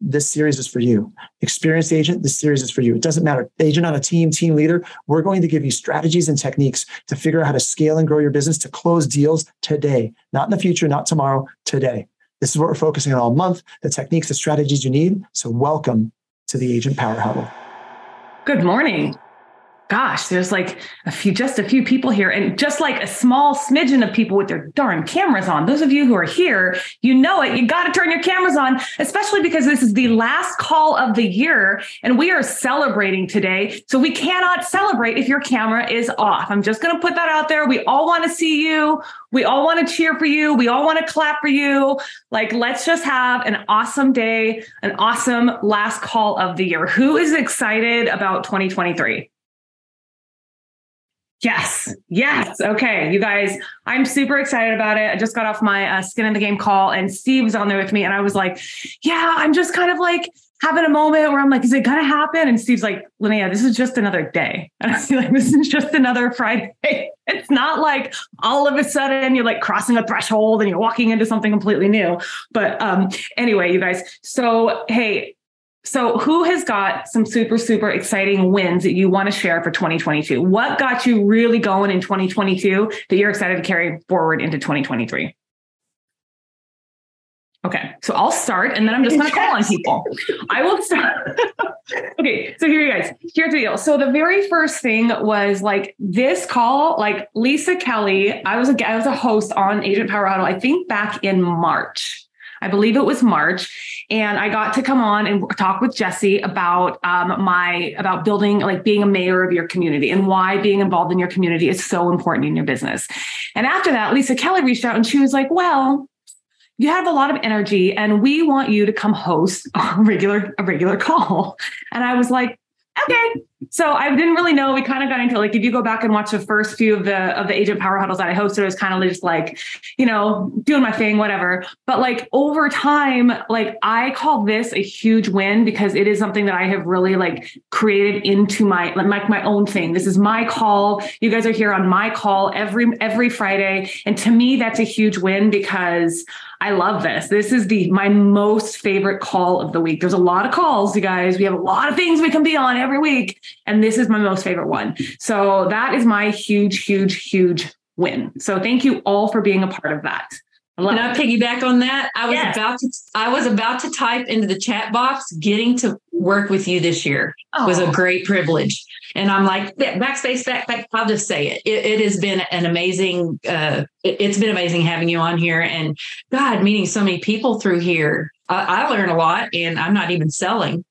this series is for you. Experienced agent, this series is for you. It doesn't matter. Agent on a team, team leader, we're going to give you strategies and techniques to figure out how to scale and grow your business to close deals today, not in the future, not tomorrow, today. This is what we're focusing on all month the techniques, the strategies you need. So, welcome to the Agent Power Huddle. Good morning gosh, there's like a few, just a few people here, and just like a small smidgen of people with their darn cameras on. Those of you who are here, you know it. You got to turn your cameras on, especially because this is the last call of the year and we are celebrating today. So we cannot celebrate if your camera is off. I'm just going to put that out there. We all want to see you. We all want to cheer for you. We all want to clap for you. Like, let's just have an awesome day, an awesome last call of the year. Who is excited about 2023? Yes. Yes. Okay. You guys, I'm super excited about it. I just got off my uh, skin in the game call and Steve was on there with me. And I was like, yeah, I'm just kind of like having a moment where I'm like, is it going to happen? And Steve's like, Linnea, this is just another day. And I feel like, this is just another Friday. It's not like all of a sudden you're like crossing a threshold and you're walking into something completely new. But um, anyway, you guys. So, hey, so, who has got some super, super exciting wins that you want to share for 2022? What got you really going in 2022 that you're excited to carry forward into 2023? Okay, so I'll start and then I'm just going to call on people. I will start. okay, so here you guys. Here's the deal. So the very first thing was like this call, like Lisa Kelly. I was a I was a host on Agent Power Huddle. I think back in March. I believe it was March, and I got to come on and talk with Jesse about um, my about building like being a mayor of your community and why being involved in your community is so important in your business. And after that, Lisa Kelly reached out and she was like, "Well." You have a lot of energy, and we want you to come host a regular a regular call. And I was like, okay. So I didn't really know. We kind of got into like if you go back and watch the first few of the of the agent power huddles that I hosted, it was kind of just like, you know, doing my thing, whatever. But like over time, like I call this a huge win because it is something that I have really like created into my like my own thing. This is my call. You guys are here on my call every every Friday. And to me, that's a huge win because I love this. This is the my most favorite call of the week. There's a lot of calls, you guys. We have a lot of things we can be on every week, and this is my most favorite one. So that is my huge, huge, huge win. So thank you all for being a part of that. Can I piggyback on that? I was yes. about to I was about to type into the chat box. Getting to work with you this year oh. was a great privilege. And I'm like, backspace, back, back. I'll just say it. It, it has been an amazing, uh, it, has been amazing having you on here and God, meeting so many people through here. I, I learn a lot and I'm not even selling,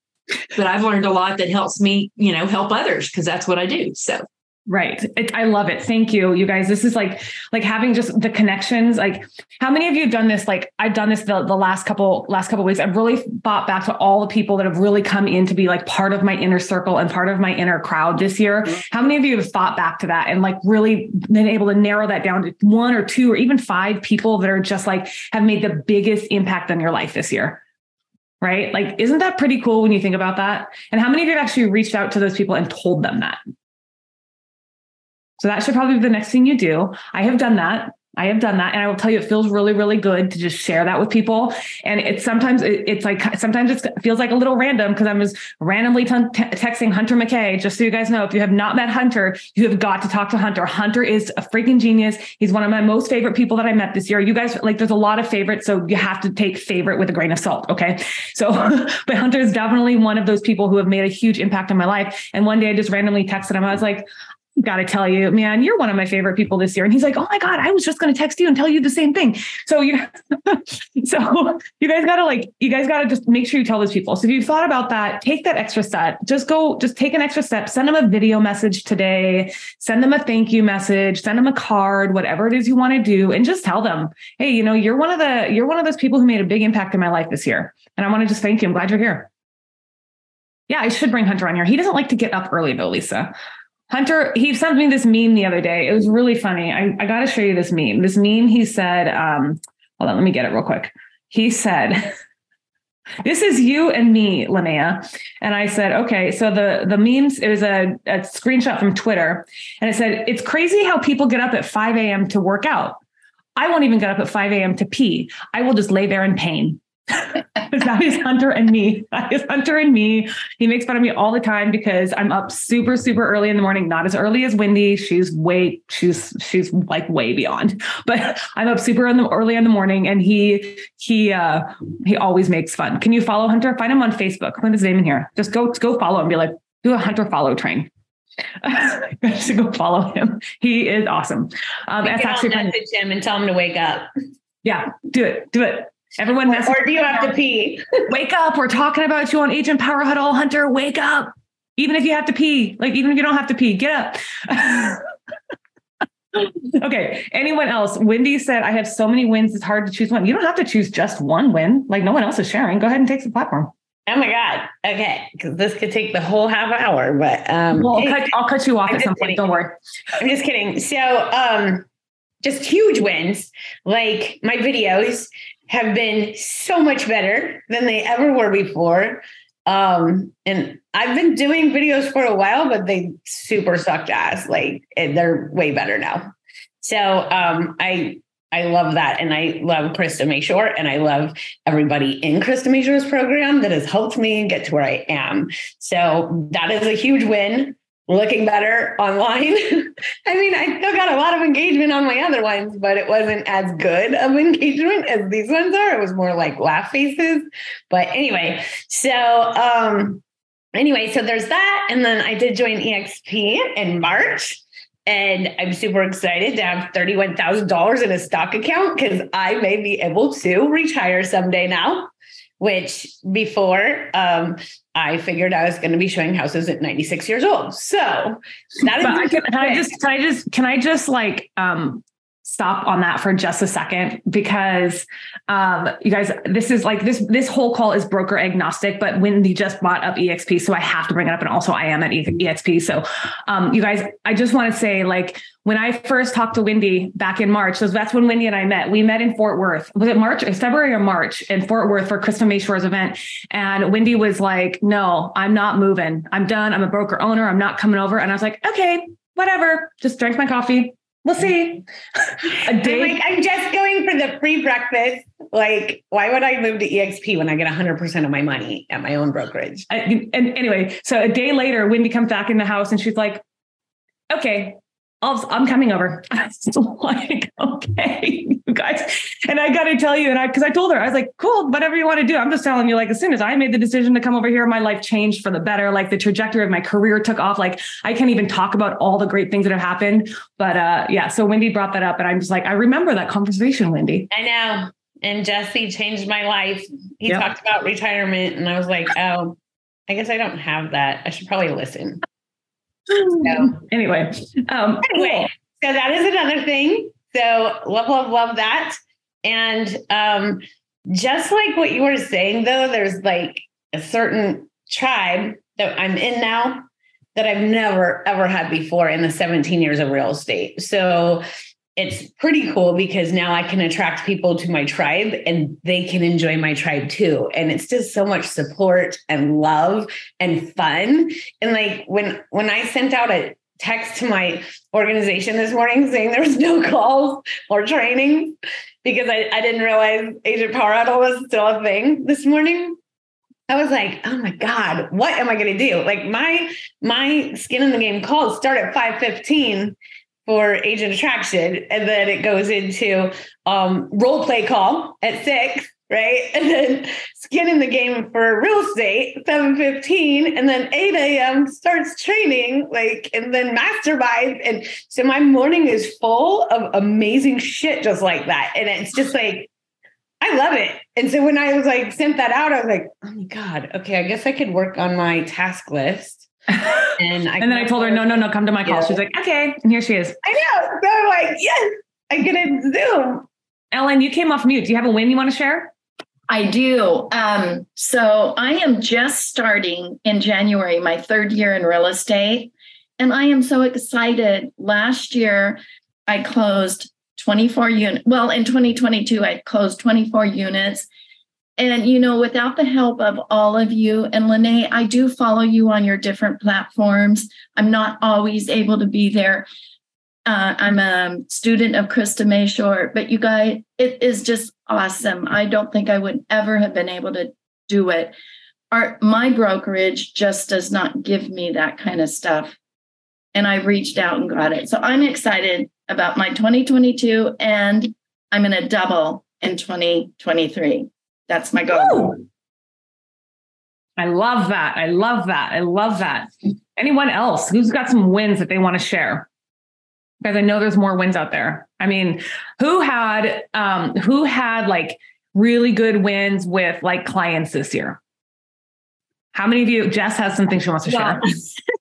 but I've learned a lot that helps me, you know, help others because that's what I do. So Right. It, I love it. Thank you, you guys. This is like like having just the connections. Like, how many of you have done this? Like, I've done this the, the last couple last couple weeks. I've really thought back to all the people that have really come in to be like part of my inner circle and part of my inner crowd this year. Mm-hmm. How many of you have thought back to that and like really been able to narrow that down to one or two or even five people that are just like have made the biggest impact on your life this year? Right? Like, isn't that pretty cool when you think about that? And how many of you have actually reached out to those people and told them that? So that should probably be the next thing you do. I have done that. I have done that. And I will tell you, it feels really, really good to just share that with people. And it's sometimes, it's like, sometimes it feels like a little random because I'm just randomly t- texting Hunter McKay. Just so you guys know, if you have not met Hunter, you have got to talk to Hunter. Hunter is a freaking genius. He's one of my most favorite people that I met this year. You guys, like, there's a lot of favorites. So you have to take favorite with a grain of salt. Okay. So, but Hunter is definitely one of those people who have made a huge impact on my life. And one day I just randomly texted him. I was like, got to tell you, man, you're one of my favorite people this year. And he's like, oh my God, I was just going to text you and tell you the same thing. So you, so you guys got to like, you guys got to just make sure you tell those people. So if you thought about that, take that extra step, just go, just take an extra step, send them a video message today, send them a thank you message, send them a card, whatever it is you want to do. And just tell them, Hey, you know, you're one of the, you're one of those people who made a big impact in my life this year. And I want to just thank you. I'm glad you're here. Yeah, I should bring Hunter on here. He doesn't like to get up early though, Lisa. Hunter, he sent me this meme the other day. It was really funny. I, I got to show you this meme. This meme, he said, um, hold on, let me get it real quick. He said, this is you and me, Linnea. And I said, okay. So the the memes, it was a, a screenshot from Twitter. And it said, it's crazy how people get up at 5 a.m. to work out. I won't even get up at 5 a.m. to pee. I will just lay there in pain. That is Hunter and me. That is Hunter and me. He makes fun of me all the time because I'm up super, super early in the morning, not as early as Wendy. She's way, she's, she's like way beyond, but I'm up super in the, early in the morning and he, he, uh, he always makes fun. Can you follow Hunter? Find him on Facebook. Put his name in here. Just go, go follow him. Be like, do a Hunter follow train. to go follow him. He is awesome. Um, that's actually message him and tell him to wake up. Yeah, do it. Do it. Everyone, or, or do you have to pee? wake up! We're talking about you on Agent Power Huddle, Hunter. Wake up! Even if you have to pee, like even if you don't have to pee, get up. okay. Anyone else? Wendy said, I have so many wins, it's hard to choose one. You don't have to choose just one win. Like no one else is sharing. Go ahead and take the platform. Oh my God. Okay. Because this could take the whole half hour, but um well, I'll, cut, I'll cut you off I'm at some point. Don't worry. I'm just kidding. So um just huge wins. Like my videos have been so much better than they ever were before. Um, and I've been doing videos for a while, but they super sucked ass. Like they're way better now. So um, I I love that. And I love Krista Mashore and I love everybody in Krista Mashore's program that has helped me get to where I am. So that is a huge win looking better online. I mean, I still got a lot of engagement on my other ones, but it wasn't as good of engagement as these ones are. It was more like laugh faces. But anyway, so um anyway, so there's that. And then I did join EXP in March. And I'm super excited to have $31,000 in a stock account because I may be able to retire someday now which before um, I figured I was going to be showing houses at 96 years old. So that is can, can I just can I just can I just like um, stop on that for just a second because um, you guys this is like this this whole call is broker agnostic but wendy just bought up exp so i have to bring it up and also i am at exp so um, you guys i just want to say like when i first talked to wendy back in march so that's when wendy and i met. We met in fort worth. Was it march or february or march in fort worth for krista mashore's event? And wendy was like no i'm not moving. I'm done. I'm a broker owner. I'm not coming over. And i was like okay whatever. Just drank my coffee We'll see. A like, I'm just going for the free breakfast. Like, why would I move to EXP when I get 100% of my money at my own brokerage? I, and anyway, so a day later, Wendy comes back in the house and she's like, okay, i am coming over. I was like, okay, you guys. And I got to tell you, and I, because I told her, I was like, cool, whatever you want to do. I'm just telling you, like, as soon as I made the decision to come over here, my life changed for the better. Like, the trajectory of my career took off. Like, I can't even talk about all the great things that have happened. But uh, yeah, so Wendy brought that up, and I'm just like, I remember that conversation, Wendy. I know. And Jesse changed my life. He yep. talked about retirement, and I was like, oh, I guess I don't have that. I should probably listen. So anyway, um, anyway, so that is another thing. So love, love, love that. And um, just like what you were saying, though, there's like a certain tribe that I'm in now that I've never ever had before in the 17 years of real estate. So it's pretty cool because now I can attract people to my tribe and they can enjoy my tribe too. And it's just so much support and love and fun. And like when when I sent out a text to my organization this morning saying there was no calls or training because I, I didn't realize Agent Power Huddle was still a thing this morning. I was like, oh my God, what am I gonna do? Like my my skin in the game calls start at 515 for agent attraction and then it goes into um, role play call at six right? And then skin in the game for real estate 7.15 and then 8 a.m starts training like and then mastermind and so my morning is full of amazing shit just like that. And it's just like I love it. And so when I was like sent that out, I was like, oh my God, okay, I guess I could work on my task list and, and then I told her, no, no, no, come to my call. Yeah. She's like, okay. And here she is. I know. So I'm like, yes, I get a Zoom. Ellen, you came off mute. Do you have a win you want to share? I do. Um, so I am just starting in January, my third year in real estate. And I am so excited. Last year, I closed 24 units. Well, in 2022, I closed 24 units. And, you know, without the help of all of you and Lene, I do follow you on your different platforms. I'm not always able to be there. Uh, I'm a student of Krista Mashore, but you guys, it is just awesome. I don't think I would ever have been able to do it. Our, my brokerage just does not give me that kind of stuff. And I reached out and got it. So I'm excited about my 2022 and I'm going to double in 2023. That's my goal. Ooh. I love that. I love that. I love that. Anyone else who's got some wins that they want to share? Because I know there's more wins out there. I mean, who had um who had like really good wins with like clients this year? How many of you, Jess has something she wants to share?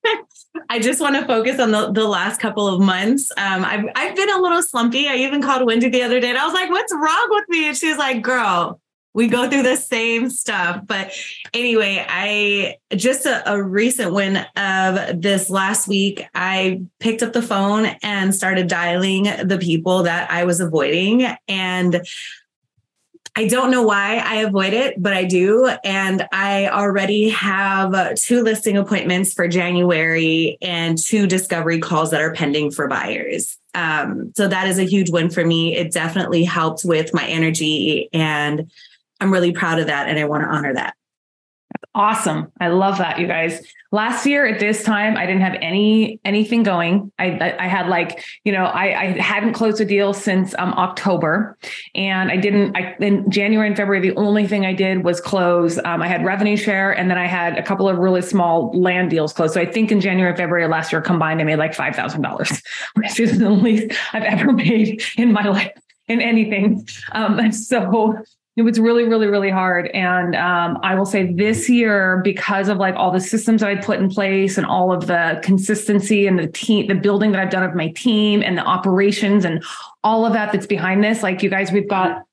I just want to focus on the, the last couple of months. Um, I've, I've been a little slumpy. I even called Wendy the other day and I was like, what's wrong with me? And she's like, girl, we go through the same stuff. But anyway, I just a, a, recent win of this last week, I picked up the phone and started dialing the people that I was avoiding. And I don't know why I avoid it, but I do. And I already have two listing appointments for January and two discovery calls that are pending for buyers. Um, so that is a huge win for me. It definitely helped with my energy, and I'm really proud of that. And I want to honor that. Awesome. I love that, you guys. Last year at this time, I didn't have any anything going. I I had like, you know, I, I hadn't closed a deal since um, October. And I didn't I in January and February, the only thing I did was close. Um, I had revenue share and then I had a couple of really small land deals closed. So I think in January and February last year combined, I made like five thousand dollars, which is the least I've ever made in my life in anything. Um, so it was really really really hard. And um, i will say this year because of like all the systems that i put in place and all of the consistency and the team the building that i've done of my team and the operations and all of that that's behind this like you guys we've got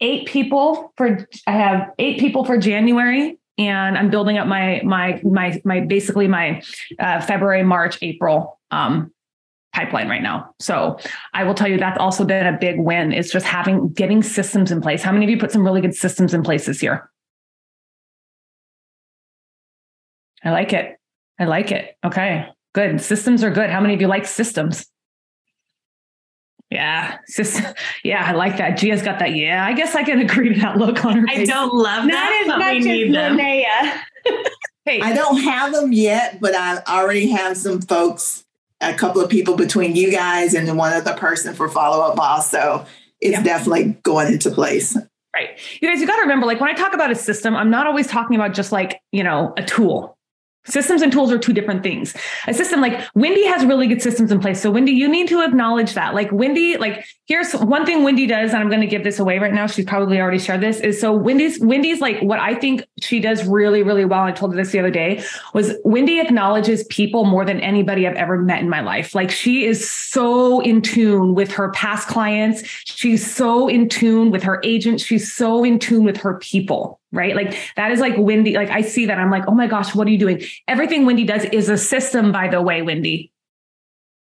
eight people for i have eight people for january and i'm building up my my my my basically my uh, february march april um, pipeline right now. So I will tell you that's also been a big win. It's just having getting systems in place. How many of you put some really good systems in place this year? I like it. I like it. Okay, good. Systems are good. How many of you like systems? Yeah, system. Yeah, I like that. Gia's got that. Yeah, I guess I can agree to that look on her. face. I don't love Not that. as much as Linnea. hey, I don't have them yet, but I already have some folks a couple of people between you guys and then one other person for follow up boss. So it's yeah. definitely going into place. Right. You guys, you got to remember, like when I talk about a system, I'm not always talking about just like, you know, a tool. Systems and tools are two different things. A system like Wendy has really good systems in place. So Wendy, you need to acknowledge that. Like Wendy, like here's one thing Wendy does, and I'm going to give this away right now. She's probably already shared this. Is so Wendy's Wendy's like what I think she does really, really well. I told her this the other day was Wendy acknowledges people more than anybody I've ever met in my life. Like she is so in tune with her past clients. She's so in tune with her agents. She's so in tune with her people right? Like that is like Wendy. Like I see that. I'm like, oh my gosh, what are you doing? Everything Wendy does is a system, by the way, Wendy.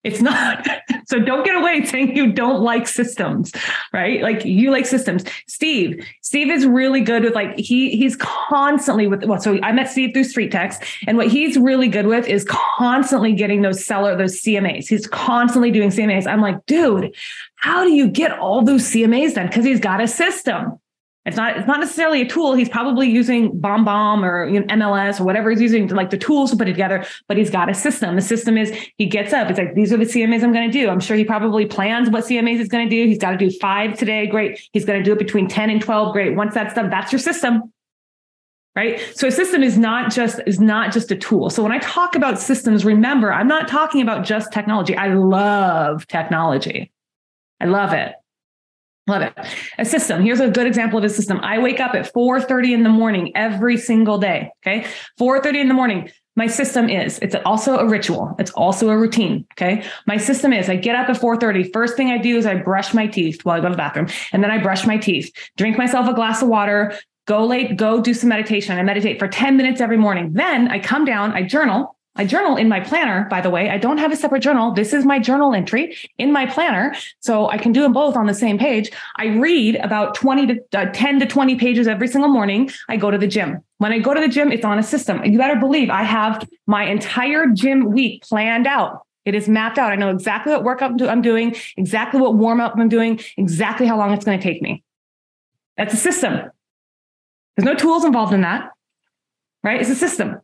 It's not. so don't get away saying you don't like systems, right? Like you like systems. Steve, Steve is really good with like he he's constantly with well, so I met Steve through Street Text, and what he's really good with is constantly getting those seller, those CMAs. He's constantly doing CMAs. I'm like, dude, how do you get all those CMAs done? Because he's got a system. It's not it's not necessarily a tool. He's probably using BombBomb or you know, MLS or whatever he's using to like the tools to put it together, but he's got a system. The system is he gets up. It's like, these are the CMAs I'm going to do. I'm sure he probably plans what CMAs he's going to do. He's got to do five today. Great. He's going to do it between 10 and 12. Great. Once that's done, that's your system. Right. So a system is not just is not just a tool. So when I talk about systems, remember, I'm not talking about just technology. I love technology. I love it. Love it. A system. Here's a good example of a system. I wake up at 4:30 in the morning every single day. Okay. 4:30 in the morning. my system is it's also a ritual it's also a routine okay my system is i get up at 4.30 first thing i do is i brush my teeth while i go to the bathroom and then i brush my teeth drink myself a glass of water go late go do some meditation i meditate for 10 minutes every morning then i come down i journal I journal in my planner, by the way. I don't have a separate journal. This is my journal entry in my planner. So I can do them both on the same page. I read about 20 to uh, 10 to 20 pages every single morning. I go to the gym. When I go to the gym, it's on a system. You better believe I have my entire gym week planned out. It is mapped out. I know exactly what workout I'm doing, exactly what warm up I'm doing, exactly how long it's going to take me. That's a system. There's no tools involved in that, right? It's a system.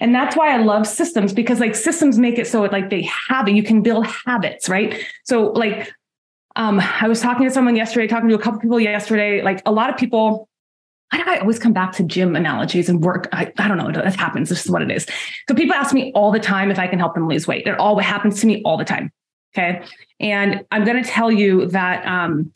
And that's why I love systems because like systems make it so it like they have it. You can build habits, right? So like um, I was talking to someone yesterday, talking to a couple people yesterday. Like a lot of people, why do I always come back to gym analogies and work? I, I don't know. That happens. This is what it is. So people ask me all the time if I can help them lose weight. It all happens to me all the time. Okay. And I'm going to tell you that um,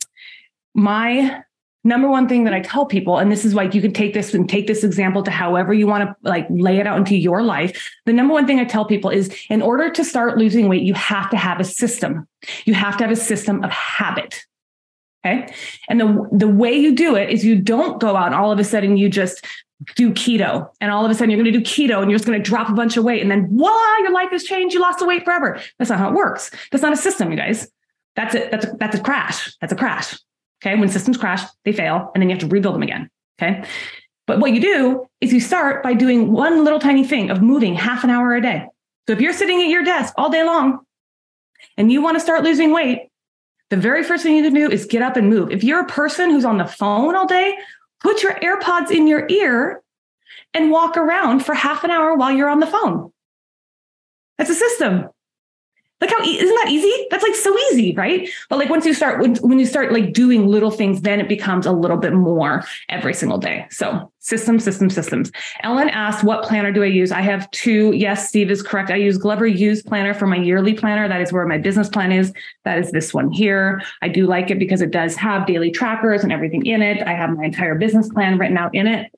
my number one thing that I tell people, and this is like you can take this and take this example to however you want to like lay it out into your life. The number one thing I tell people is in order to start losing weight, you have to have a system. You have to have a system of habit. Okay. And the, the way you do it is you don't go out and all of a sudden you just do keto and all of a sudden you're going to do keto and you're just going to drop a bunch of weight and then voila, your life has changed. You lost the weight forever. That's not how it works. That's not a system, you guys. That's it. That's a, that's a crash. That's a crash. Okay. When systems crash, they fail, and then you have to rebuild them again. Okay. But what you do is you start by doing one little tiny thing of moving half an hour a day. So if you're sitting at your desk all day long and you want to start losing weight, the very first thing you can do is get up and move. If you're a person who's on the phone all day, put your AirPods in your ear and walk around for half an hour while you're on the phone. That's a system. Look how isn't that easy? That's like so easy, right? But like once you start when, you start like doing little things, then it becomes a little bit more every single day. So systems, systems, systems. Ellen asked, "What planner do I use?" I have two. Yes, Steve is correct. I use Glover Use Planner for my yearly planner. That is where my business plan is. That is this one here. I do like it because it does have daily trackers and everything in it. I have my entire business plan written out in it.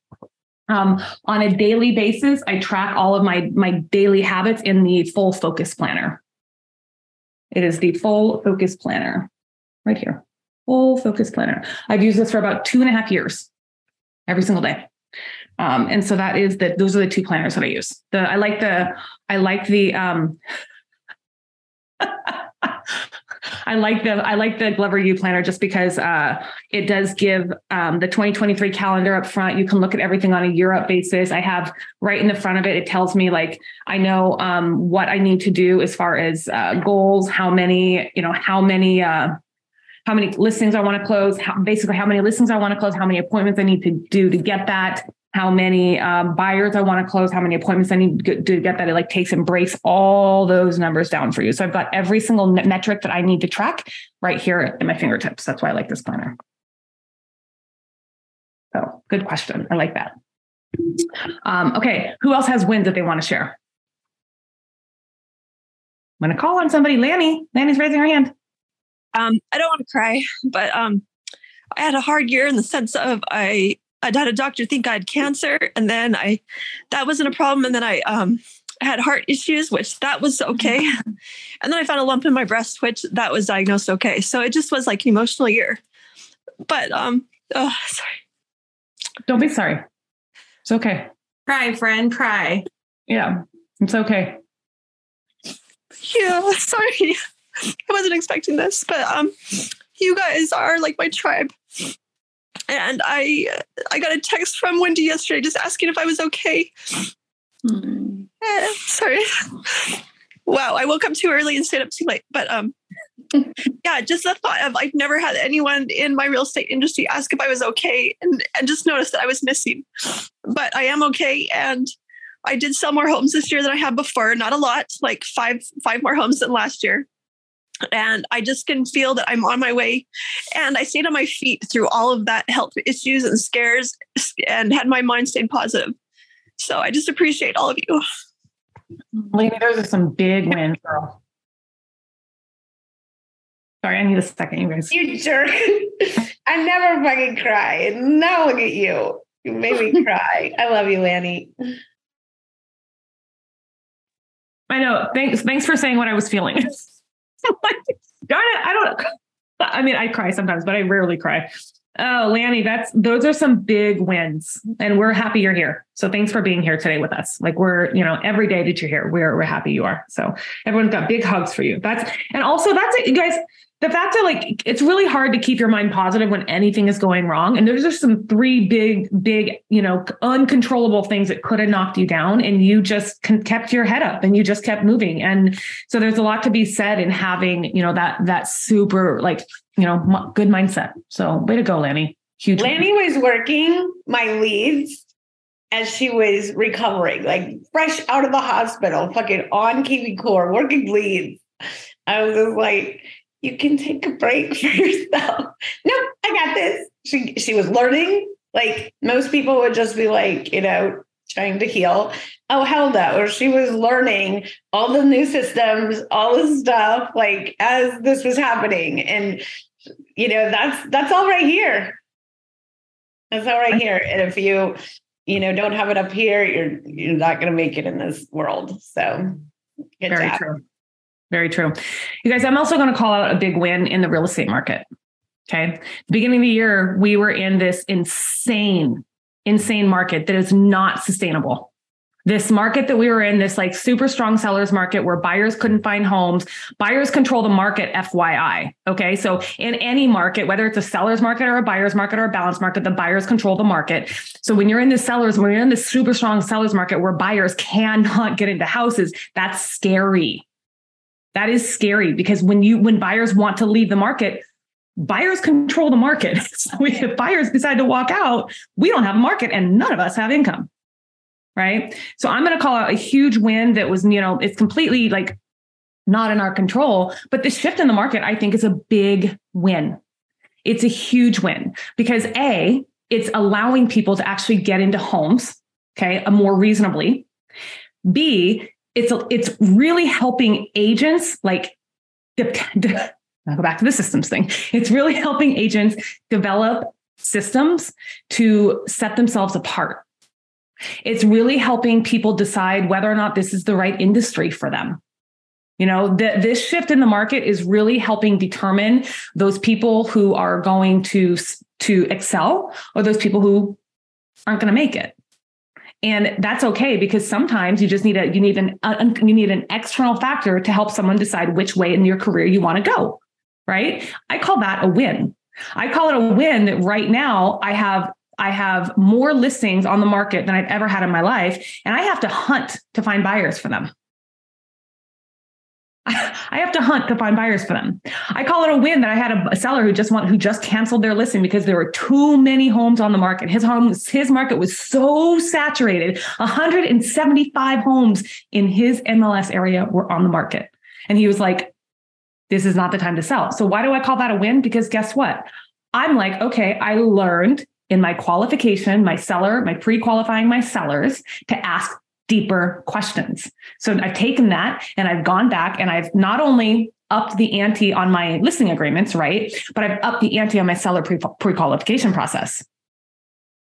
Um, on a daily basis, I track all of my my daily habits in the full focus planner. It is the full focus planner right here. Full focus planner. I've used this for about two and a half years every single day. Um, and so that is that those are the two planners that I use. The I like the I like the um I like the I like the Glover U planner just because uh, it does give um, the 2023 calendar up front. You can look at everything on a year up basis. I have right in the front of it. It tells me like I know um, what I need to do as far as uh, goals, how many you know how many. Uh, how many listings I want to close, how, basically how many listings I want to close, how many appointments I need to do to get that, how many um, buyers I want to close, how many appointments I need to get that. It like takes and breaks all those numbers down for you. So I've got every single metric that I need to track right here at my fingertips. That's why I like this planner. So good question. I like that. Um, okay, who else has wins that they want to share? I'm to call on somebody. Lanny. Lanny's raising her hand. Um, I don't want to cry, but um, I had a hard year in the sense of I I had a doctor think I had cancer, and then I that wasn't a problem, and then I um had heart issues, which that was okay, and then I found a lump in my breast, which that was diagnosed okay. So it just was like an emotional year. But um, oh, sorry. Don't be sorry. It's okay. Cry, friend, cry. Yeah, it's okay. Yeah, sorry. I wasn't expecting this, but um, you guys are like my tribe and I I got a text from Wendy yesterday just asking if I was okay. Mm. Uh, sorry. Wow, I woke up too early and stayed up too late. But um, yeah, just the thought of I've never had anyone in my real estate industry ask if I was okay, and and just noticed that I was missing. But I am okay, and I did sell more homes this year than I have before. Not a lot, like five five more homes than last year and I just can feel that I'm on my way. And I stayed on my feet through all of that health issues and scares and had my mind stayed positive. So I just appreciate all of you. Lady, those are some big wins, girl. Sorry, I need a second, you guys. You jerk. I never fucking cry. Now look at you. You made me cry. I love you, Lanny. I know. Thanks. Thanks for saying what I was feeling. Darn it. I don't. I mean, I cry sometimes, but I rarely cry. Oh, Lanny, that's those are some big wins, and we're happy you're here. So thanks for being here today with us. Like we're, you know, every day that you're here, we're we're happy you are. So everyone's got big hugs for you. That's and also that's it, you guys the fact that like it's really hard to keep your mind positive when anything is going wrong. And there's just some three big big you know uncontrollable things that could have knocked you down. And you just kept your head up and you just kept moving. And so there's a lot to be said in having you know that that super like you know good mindset. So way to go lanny. Huge lanny was working my leads as she was recovering like fresh out of the hospital fucking on kvCORE working leads. I was like, you can take a break for yourself. no, I got this. She she was learning. Like most people would just be like, you know, trying to heal. Oh hell no. She was learning all the new systems, all the stuff, like as this was happening. And you know, that's that's all right here. That's all right here. And if you, you know, don't have it up here, you're you're not gonna make it in this world. So good Very job. True. Very true. You guys, I'm also going to call out a big win in the real estate market. Okay. Beginning of the year, we were in this insane, insane market that is not sustainable. This market that we were in, this like super strong sellers market where buyers couldn't find homes, buyers control the market, FYI. Okay. So in any market, whether it's a seller's market or a buyer's market or a balance market, the buyers control the market. So when you're in the sellers, when you're in this super strong sellers market where buyers cannot get into houses, that's scary. That is scary because when you when buyers want to leave the market, buyers control the market. So if buyers decide to walk out, we don't have a market and none of us have income. Right. So I'm going to call out a huge win that was, you know, it's completely like not in our control, but the shift in the market, I think is a big win. It's a huge win because A, it's allowing people to actually get into homes, okay, more reasonably. B, it's it's really helping agents like I'll go back to the systems thing. It's really helping agents develop systems to set themselves apart. It's really helping people decide whether or not this is the right industry for them. You know, the, this shift in the market is really helping determine those people who are going to to excel or those people who aren't going to make it and that's okay because sometimes you just need a you need an uh, a, you need an external factor to help someone decide which way in your career you want to go right? I call that a win. I call it a win that right now. I have i have more listings on the market than i've ever had in my life and i have to hunt to find buyers for them I have to hunt to find buyers for them. I call it a win that I had a, a, seller who just want who just canceled their listing because there were too many homes on the market. His home, his market was so saturated. 175 homes in his MLS area were on the market. And he was like, this is not the time to sell. So why do I call that a win? Because guess what? I'm like, okay, I learned in my qualification, my seller, my pre-qualifying my sellers to ask deeper questions. So I've taken that and I've gone back and I've not only upped the ante on my listing agreements, right? But I've upped the ante on my seller pre qualification process.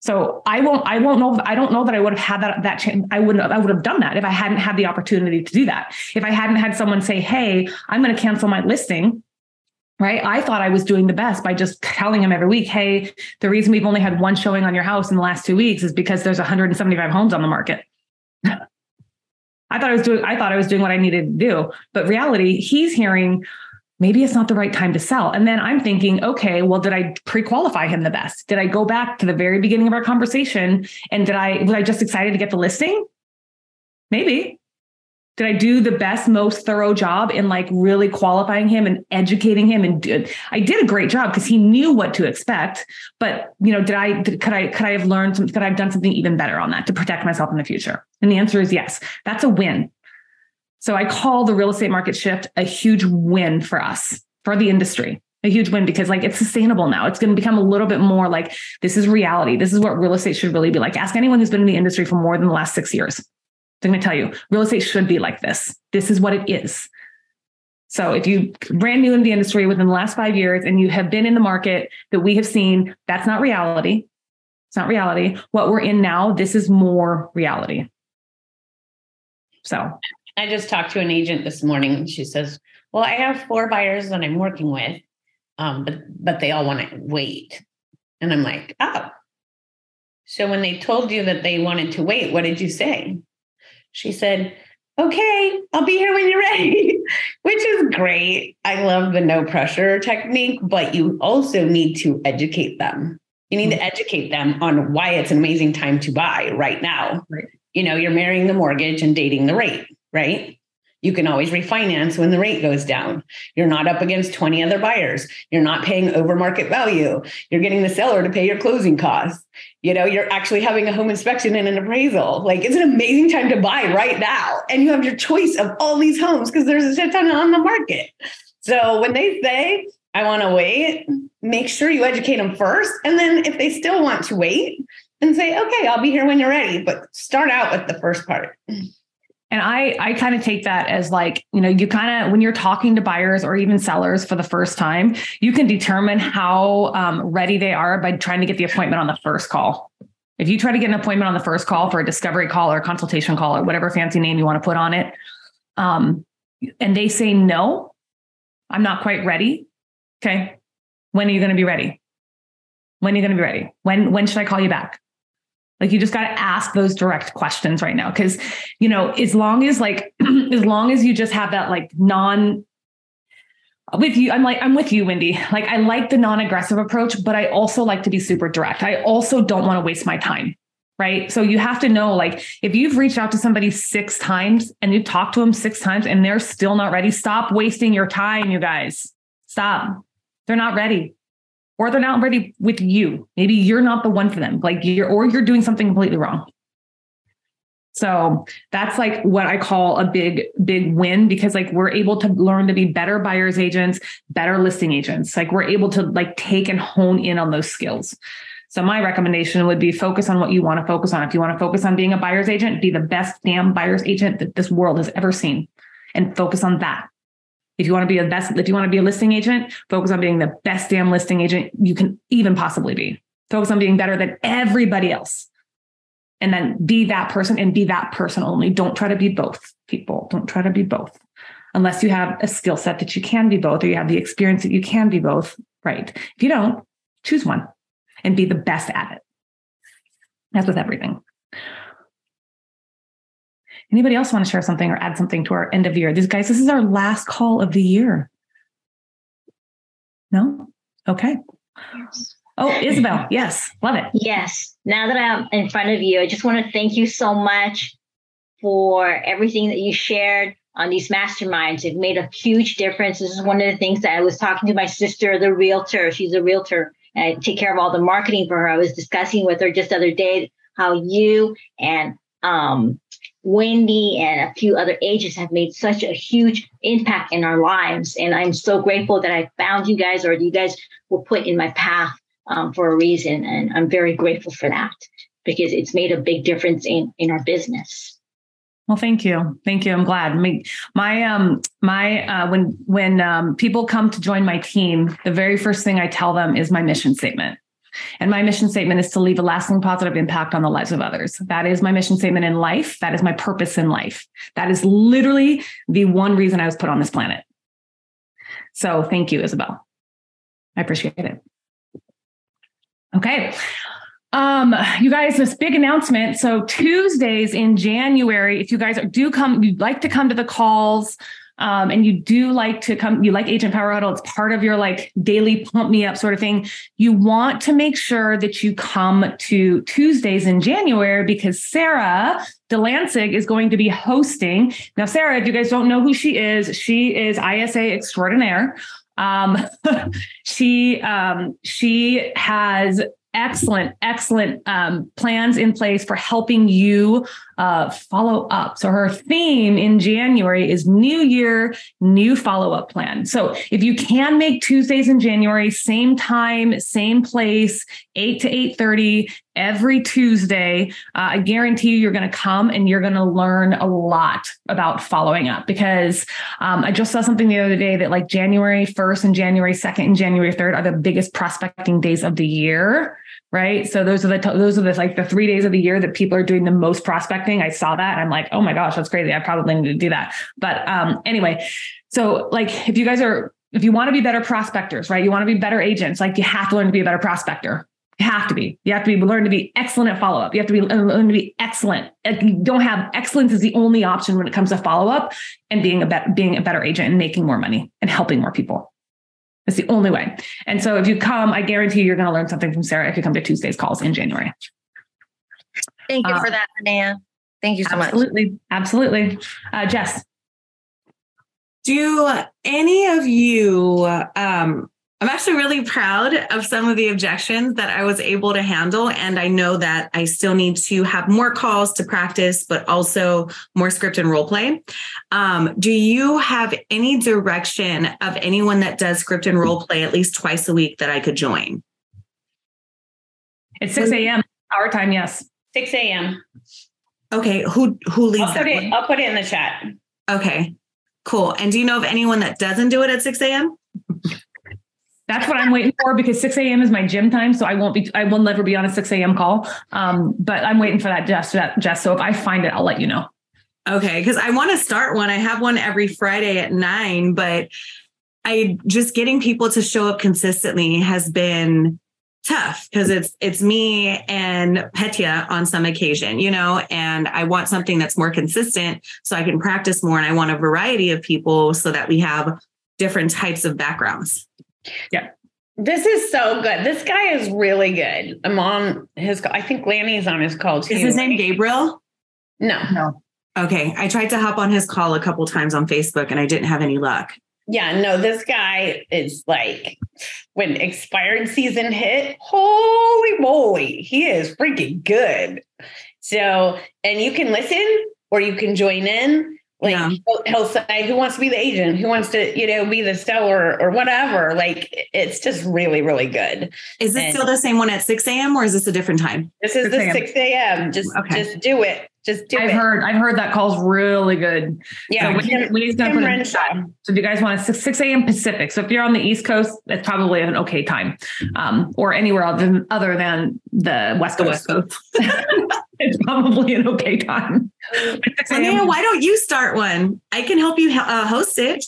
So I won't, I won't know, I don't know that I would have had that, that change. I wouldn't, I would have done that if I hadn't had the opportunity to do that. If I hadn't had someone say, Hey, I'm going to cancel my listing. Right. I thought I was doing the best by just telling him every week, Hey, the reason we've only had one showing on your house in the last two weeks is because there's 175 homes on the market. I thought I was doing I thought I was doing what I needed to do. But reality, he's hearing maybe it's not the right time to sell. And then I'm thinking, okay, well, did I pre-qualify him the best? Did I go back to the very beginning of our conversation and did I was I just excited to get the listing? Maybe did I do the best, most thorough job in like really qualifying him and educating him? And did, I did a great job because he knew what to expect. But you know, did I did, could I could I have learned some, could I have done something even better on that to protect myself in the future? And the answer is yes. That's a win. So I call the real estate market shift a huge win for us, for the industry. A huge win because like it's sustainable now. It's going to become a little bit more like this is reality. This is what real estate should really be like. Ask anyone who's been in the industry for more than the last six years I'm going to tell you, real estate should be like this. This is what it is. So if you brand new in the industry within the last five years and you have been in the market that we have seen, that's not reality. It's not reality. What we're in now, this is more reality. So I just talked to an agent this morning. She says, "Well, I have four buyers that I'm working with, um, but but they all want to wait." And I'm like, "Oh." So when they told you that they wanted to wait, what did you say? She said, "Okay, I'll be here when you're ready," which is great. I love the no pressure technique, but you also need to educate them. You need to mm-hmm. educate them on why it's an amazing time to buy right now. Right. You know, you're marrying the mortgage and dating the rate, right? You can always refinance when the rate goes down. You're not up against 20 other buyers. You're not paying over market value. You're getting the seller to pay your closing costs. You know, you're actually having a home inspection and an appraisal. Like it's an amazing time to buy right now. And you have your choice of all these homes because there's a shit ton on the market. So when they say, I want to wait, make sure you educate them first. And then if they still want to wait, and say, okay, I'll be here when you're ready, but start out with the first part. And I I kind of take that as like, you know, you kind of when you're talking to buyers or even sellers for the first time, you can determine how um, ready they are by trying to get the appointment on the first call. If you try to get an appointment on the first call for a discovery call or a consultation call or whatever fancy name you want to put on it, um, and they say no, I'm not quite ready. Okay, when are you going to be ready? When are you going to be ready? When when should I call you back? Like you just got to ask those direct questions right now. Cause, you know, as long as like, as long as you just have that like non with you, I'm like, I'm with you, Wendy. Like, I like the non aggressive approach, but I also like to be super direct. I also don't want to waste my time. Right. So you have to know, like, if you've reached out to somebody six times and you've talked to them six times and they're still not ready, stop wasting your time, you guys. Stop. They're not ready or they're not ready with you. Maybe you're not the one for them. Like you're, or you're doing something completely wrong. So that's like what I call a big, big win because like we're able to learn to be better buyers agents, better listing agents. Like we're able to like take and hone in on those skills. So my recommendation would be focus on what you want to focus on. If you want to focus on being a buyer's agent, be the best damn buyer's agent that this world has ever seen and focus on that. If you want to be a best, if you want to be a listing agent, focus on being the best damn listing agent you can even possibly be. Focus on being better than everybody else. And then be that person and be that person only. Don't try to be both people. Don't try to be both unless you have a skill set that you can be both or you have the experience that you can be both. Right. If you don't, choose one and be the best at it. That's with everything. Anybody else want to share something or add something to our end of year? These guys, this is our last call of the year. No? Okay. Oh, Isabel. Yes. Love it. Yes. Now that I'm in front of you, I just want to thank you so much for everything that you shared on these masterminds. It made a huge difference. This is one of the things that I was talking to my sister, the realtor. She's a realtor. And I take care of all the marketing for her. I was discussing with her just the other day how you and um, Wendy and a few other agents have made such a huge impact in our lives. And I'm so grateful that I found you guys or you guys were put in my path um, for a reason. And I'm very grateful for that because it's made a big difference in, in our business. Well, thank you, thank you. I'm glad. My um, my uh, when when um, people come to join my team, the very first thing I tell them is my mission statement. And my mission statement is to leave a lasting positive impact on the lives of others. That is my mission statement in life. That is my purpose in life. That is literally the one reason I was put on this planet. So thank you, Isabel. I appreciate it. Okay. Um, you guys, this big announcement. So Tuesdays in January, if you guys do come, you'd like to come to the calls, um, and you do like to come, you like Agent Power Huddle, it's part of your like daily pump me up sort of thing. You want to make sure that you come to Tuesdays in January because Sarah Delancig is going to be hosting. Now, Sarah, if you guys don't know who she is, she is ISA extraordinaire. Um, she um, she has excellent, excellent um, plans in place for helping you uh, follow up. So her theme in January is New Year, New Follow Up Plan. So if you can make Tuesdays in January, same time, same place, eight to eight thirty every Tuesday, uh, I guarantee you, you're going to come and you're going to learn a lot about following up. Because um, I just saw something the other day that like January 1st and January 2nd and January 3rd are the biggest prospecting days of the year right? So those are the those are the like the three days of the year that people are doing the most prospecting. I saw that. I'm like, oh my gosh, that's crazy. I probably need to do that. But um, anyway, so like if you guys are if you want to be better prospectors, right? You want to be better agents, like you have to learn to be a better prospector. You have to be. You have to be learn to be excellent at follow up. You have to be learn to be excellent. You don't have excellence is the only option when it comes to follow up and being a better being a better agent and making more money and helping more people. It's the only way. And so if you come, I guarantee you're going to learn something from Sarah if you come to Tuesday's calls in January. Thank you uh, for that, Linnea. Thank you so absolutely, much. Absolutely. Absolutely. Uh, Jess. Do any of you um, I'm actually really proud of some of the objections that I was able to handle. And I know that I still need to have more calls to practice, but also more script and role play. Um, do you have any direction of anyone that does script and role play at least twice a week that I could join? It's 6 a.m. our time, yes. 6 a.m. Okay. Who who leads I'll put, it, I'll put it in the chat. Okay. Cool. And do you know of anyone that doesn't do it at 6 a.m.? That's what I'm waiting for because 6 a.m. is my gym time. So I won't be, I will never be on a 6 a.m. call. Um, but I'm waiting for that, Jess, Jess. So if I find it, I'll let you know. Okay. Cause I want to start one. I have one every Friday at nine, but I just getting people to show up consistently has been tough because it's it's me and Petya on some occasion, you know, and I want something that's more consistent so I can practice more and I want a variety of people so that we have different types of backgrounds. Yeah. This is so good. This guy is really good. I'm on his. I think Lanny's on his call too. Is his name Gabriel? No, no. Okay, I tried to hop on his call a couple times on Facebook and I didn't have any luck. Yeah, no, this guy is like when expired season hit, holy moly, he is freaking good. So, and you can listen or you can join in like yeah. he'll, he'll, say, "Who wants to be the agent? Who wants to, you know, be the seller or whatever?" Like it's just really, really good. Is this and still the same one at six a.m. or is this a different time? This is 6 the six a.m. Just, okay. just do it. Just do I've it. heard, I've heard that call's really good. Yeah, so we, gonna put in So, do you guys want a six, 6 a.m. Pacific? So if you're on the East Coast, it's probably an okay time, um, or anywhere other than, other than the West Coast. The West Coast. it's probably an okay time. Linnea, why don't you start one? I can help you uh, host it.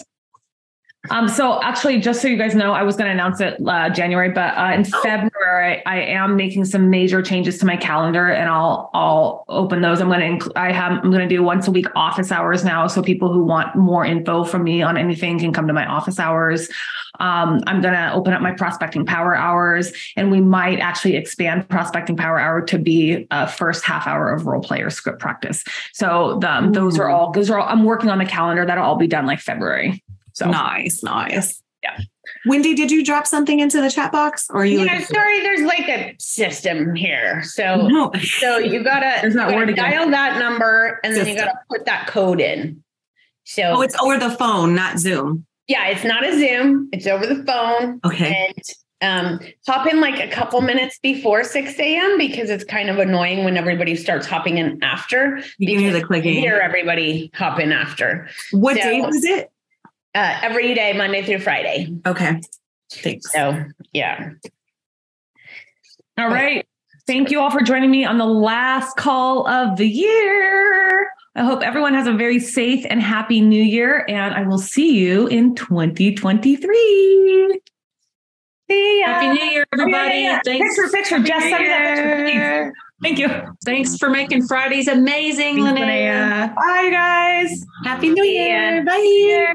Um, so actually, just so you guys know, I was going to announce it uh, January, but uh, in oh. February, I am making some major changes to my calendar, and I'll I'll open those. I'm going to inc- I have I'm going to do once a week office hours now, so people who want more info from me on anything can come to my office hours. Um, I'm going to open up my prospecting power hours, and we might actually expand prospecting power hour to be a first half hour of role player script practice. So the, those are all those are all. I'm working on the calendar. That'll all be done like February. So nice, nice. Yeah. Wendy, did you drop something into the chat box or you? Yeah, sorry, there's like a system here. So, no. so you gotta, there's not word dial again. that number and system. then you gotta put that code in. So, oh, it's over the phone, not Zoom. Yeah, it's not a Zoom. It's over the phone. Okay. And um, hop in like a couple minutes before 6 a.m. because it's kind of annoying when everybody starts hopping in after. You can hear the clicking. Hear everybody hop in after. What so, day was it? Uh, every day, Monday through Friday. Okay. Thanks. So, yeah. All right. Thank you all for joining me on the last call of the year. I hope everyone has a very safe and happy new year, and I will see you in 2023. See ya. Happy New Year, everybody. Yeah, yeah. Thanks. Picture, picture. Just send me that picture, Thank you. Thanks for making Fridays amazing, Linnea. Bye, guys. Happy New Year. Bye.